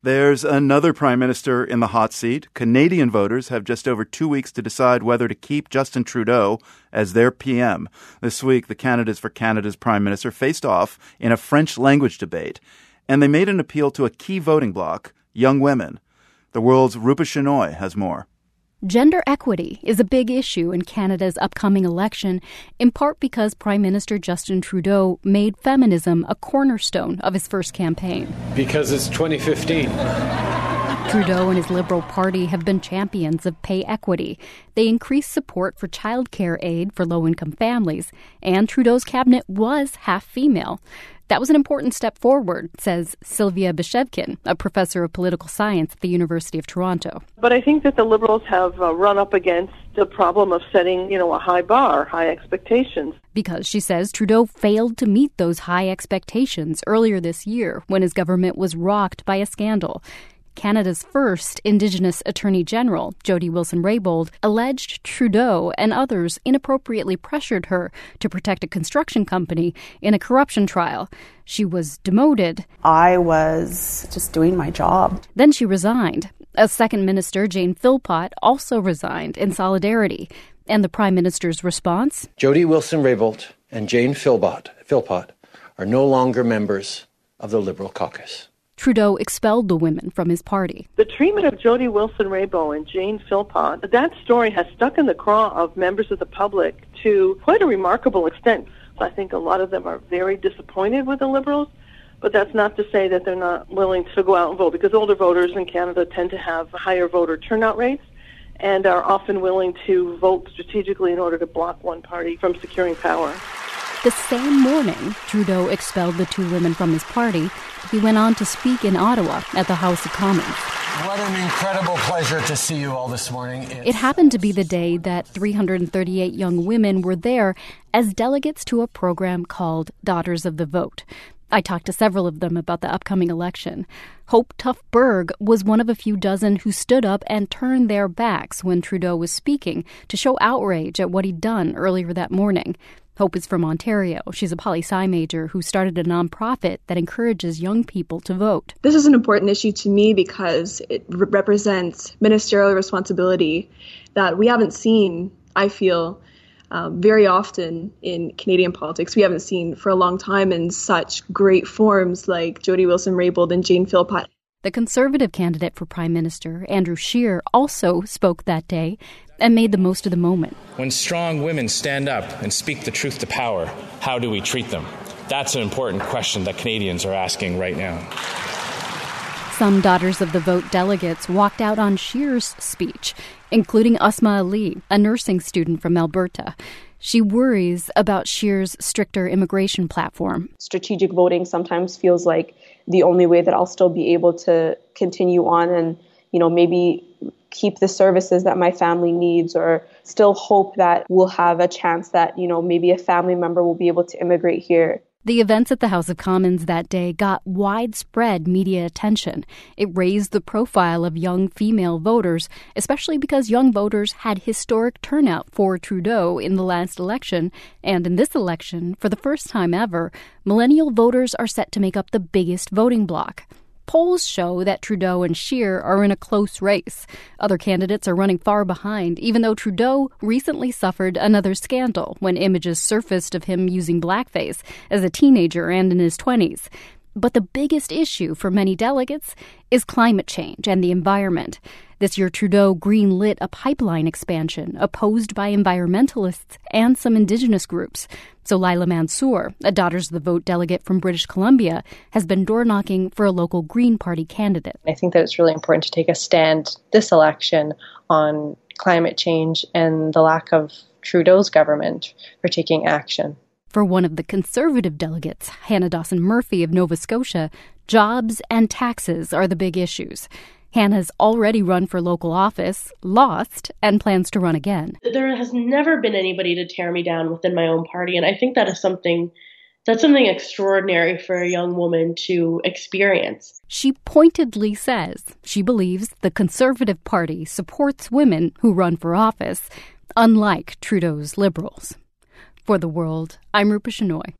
There's another prime minister in the hot seat. Canadian voters have just over two weeks to decide whether to keep Justin Trudeau as their PM. This week, the candidates for Canada's prime minister faced off in a French language debate, and they made an appeal to a key voting bloc, young women. The world's Rupa has more. Gender equity is a big issue in Canada's upcoming election, in part because Prime Minister Justin Trudeau made feminism a cornerstone of his first campaign. Because it's 2015. Trudeau and his Liberal Party have been champions of pay equity. They increased support for child care aid for low income families, and Trudeau's cabinet was half female. That was an important step forward, says Sylvia Bashevkin, a professor of political science at the University of Toronto. But I think that the Liberals have uh, run up against the problem of setting, you know, a high bar, high expectations. Because she says Trudeau failed to meet those high expectations earlier this year when his government was rocked by a scandal. Canada's first Indigenous Attorney General, Jody Wilson Raybould, alleged Trudeau and others inappropriately pressured her to protect a construction company in a corruption trial. She was demoted. I was just doing my job. Then she resigned. A second minister, Jane Philpott, also resigned in solidarity. And the Prime Minister's response? Jody Wilson Raybould and Jane Philpott, Philpott are no longer members of the Liberal caucus. Trudeau expelled the women from his party. The treatment of Jody Wilson-Raybould and Jane Philpott, that story has stuck in the craw of members of the public to quite a remarkable extent. I think a lot of them are very disappointed with the Liberals, but that's not to say that they're not willing to go out and vote because older voters in Canada tend to have higher voter turnout rates and are often willing to vote strategically in order to block one party from securing power. The same morning, Trudeau expelled the two women from his party. He went on to speak in Ottawa at the House of Commons. What an incredible pleasure to see you all this morning. It's it happened to be the day that 338 young women were there as delegates to a program called Daughters of the Vote. I talked to several of them about the upcoming election. Hope Tough Berg was one of a few dozen who stood up and turned their backs when Trudeau was speaking to show outrage at what he'd done earlier that morning. Hope is from Ontario. She's a poli sci major who started a nonprofit that encourages young people to vote. This is an important issue to me because it re- represents ministerial responsibility that we haven't seen, I feel, um, very often in Canadian politics. We haven't seen for a long time in such great forms like Jody Wilson Raybould and Jane Philpott. The Conservative candidate for Prime Minister, Andrew Scheer, also spoke that day and made the most of the moment. When strong women stand up and speak the truth to power, how do we treat them? That's an important question that Canadians are asking right now. Some Daughters of the Vote delegates walked out on Scheer's speech, including Asma Ali, a nursing student from Alberta. She worries about Scheer's stricter immigration platform. Strategic voting sometimes feels like the only way that I'll still be able to continue on and, you know, maybe keep the services that my family needs or still hope that we'll have a chance that, you know, maybe a family member will be able to immigrate here. The events at the House of Commons that day got widespread media attention. It raised the profile of young female voters, especially because young voters had historic turnout for Trudeau in the last election. And in this election, for the first time ever, millennial voters are set to make up the biggest voting bloc. Polls show that Trudeau and Scheer are in a close race. Other candidates are running far behind, even though Trudeau recently suffered another scandal when images surfaced of him using blackface as a teenager and in his 20s. But the biggest issue for many delegates is climate change and the environment. This year, Trudeau greenlit a pipeline expansion opposed by environmentalists and some indigenous groups. So Lila Mansour, a Daughters of the Vote delegate from British Columbia, has been door knocking for a local Green Party candidate. I think that it's really important to take a stand this election on climate change and the lack of Trudeau's government for taking action. For one of the conservative delegates, Hannah Dawson Murphy of Nova Scotia, jobs and taxes are the big issues. Hannah's already run for local office, lost, and plans to run again. There has never been anybody to tear me down within my own party, and I think that is something that's something extraordinary for a young woman to experience. She pointedly says she believes the Conservative Party supports women who run for office, unlike Trudeau's Liberals. For the world, I'm Rupa Shenoy.